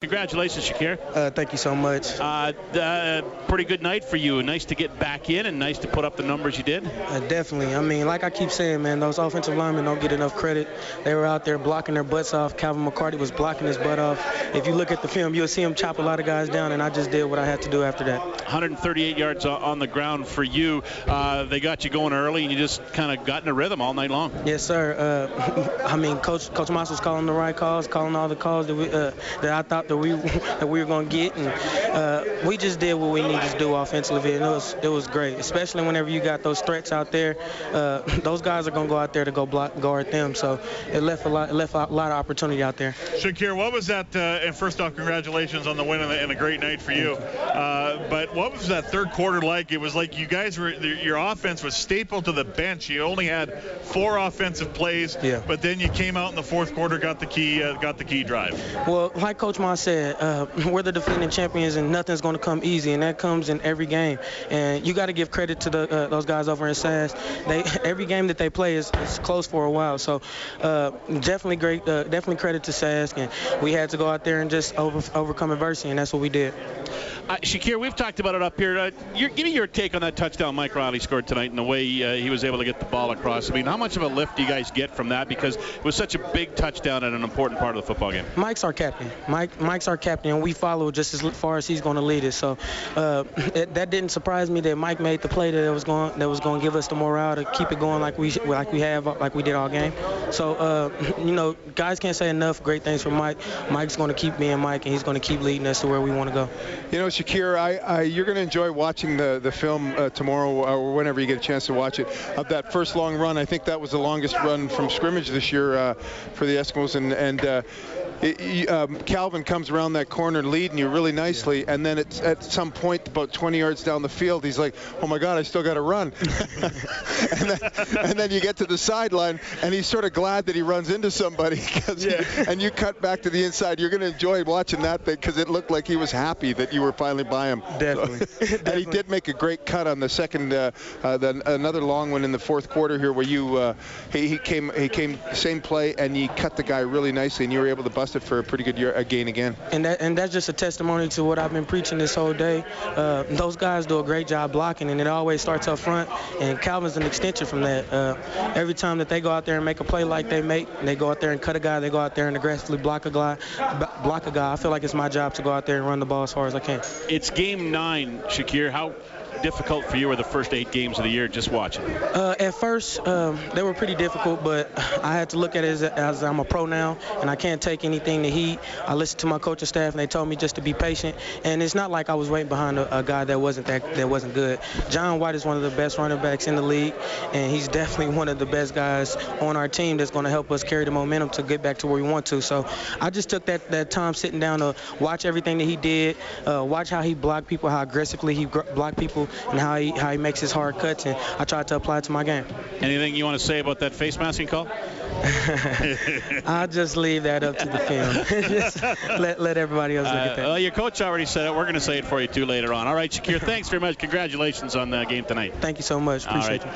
Congratulations, Shakir. Uh, thank you so much. Uh, uh, pretty good night for you. Nice to get back in and nice to put up the numbers you did. Uh, definitely. I mean, like I keep saying, man, those offensive linemen don't get enough credit. They were out there blocking their butts off. Calvin McCarty was blocking his butt off. If you look at the film, you'll see him chop a lot of guys down, and I just did what I had to do after that. 138 yards on the ground for you. Uh, they got you going early, and you just kind of got in a rhythm all night long. Yes, sir. Uh, I mean, Coach Coach Maas was calling the right calls, calling all the calls that we uh, that I thought that we that we were going to get, and uh, we just did what we needed to do offensively, and it was it was great. Especially whenever you got those threats out there, uh, those guys are going to go out there to go block guard them. So it left a lot it left a lot of opportunity out there. Shakir, what was that? Uh, and first off, congratulations on the win and, and a great night for you. Uh, but what was that third quarter like? It was like you guys were your offense was stapled to the bench. You only had four offensive plays, yeah. but then you came out in the fourth quarter, got the key, uh, got the key drive. Well, like Coach Maas said, uh, we're the defending champions, and nothing's going to come easy, and that comes in every game. And you got to give credit to the, uh, those guys over in Sask. They every game that they play is, is close for a while. So uh, definitely great, uh, definitely credit to Sask, and we had to go out there and just over, overcome adversity, and that's what we did. Uh, Shakir, we've talked about it up here. Uh, give me your take on that touchdown Mike Reilly scored tonight and the way uh, he was able to get the ball across. I mean, how much of a lift do you guys get from that? Because it was such a big touchdown and an important part of the football game. Mike's our captain. Mike, Mike's our captain, and we follow just as far as he's going to lead us. So uh, it, that didn't surprise me that Mike made the play that was going that was going to give us the morale to keep it going like we like we have like we did all game. So uh, you know, guys can't say enough great things for Mike. Mike's going to keep being Mike, and he's going to keep leading us to where we want to go. You know, Shakir, I, I, you're going to enjoy watching the, the film uh, tomorrow uh, or whenever you get a chance to watch it. Of that first long run, I think that was the longest run from scrimmage this year uh, for the Eskimos. And, and uh, it, um, Calvin comes around that corner leading you really nicely, and then it's at some point about 20 yards down the field, he's like, "Oh my God, I still got to run." and, then, and, then, you get to the sideline, and he's sort of glad that he runs into somebody, yeah. and you cut back to the inside. You're going to enjoy watching that thing because it looked like he was happy that you were finally by him. Definitely. So, and he did make a great cut on the second, uh, uh, the, another long one in the fourth quarter here, where you uh, he, he came he came same play, and you cut the guy really nicely, and you were able to bust it for a pretty good year, a gain again. And that and that's just a testimony to what I've been preaching this whole day. Uh, those guys do a great job blocking, and it always starts up front. And Calvin's an extension from that. Uh, every time that they go out there and make a play like they make, they go out there and cut a guy. They go out there and aggressively block a guy. Block a guy. I feel like it's my job to go out there and run the ball as far as I can. It's game nine, Shakir. How difficult for you were the first eight games of the year just watching? Uh, at first, um, they were pretty difficult, but I had to look at it as, as, I'm a pro now, and I can't take anything to heat. I listened to my coaching staff, and they told me just to be patient. And it's not like I was waiting behind a, a guy that wasn't that that wasn't good. John White is one of the best running backs in the league, and he's definitely one of the best guys on our team that's going to help us carry the momentum to get back to where we want to. So I just took that, that time sitting down to watch everything that he did, uh, watch how he blocked people, how aggressively he blocked people, and how he how he makes his hard cuts, and I try to apply it to my game. Anything you want to say about that face masking call? I'll just leave that up to the film. just let, let everybody else look uh, at that. Well, your coach already said it. We're going to say it for you too later on. All right, Shakir, thanks very much. Congratulations on the game tonight. Thank you so much. Appreciate you.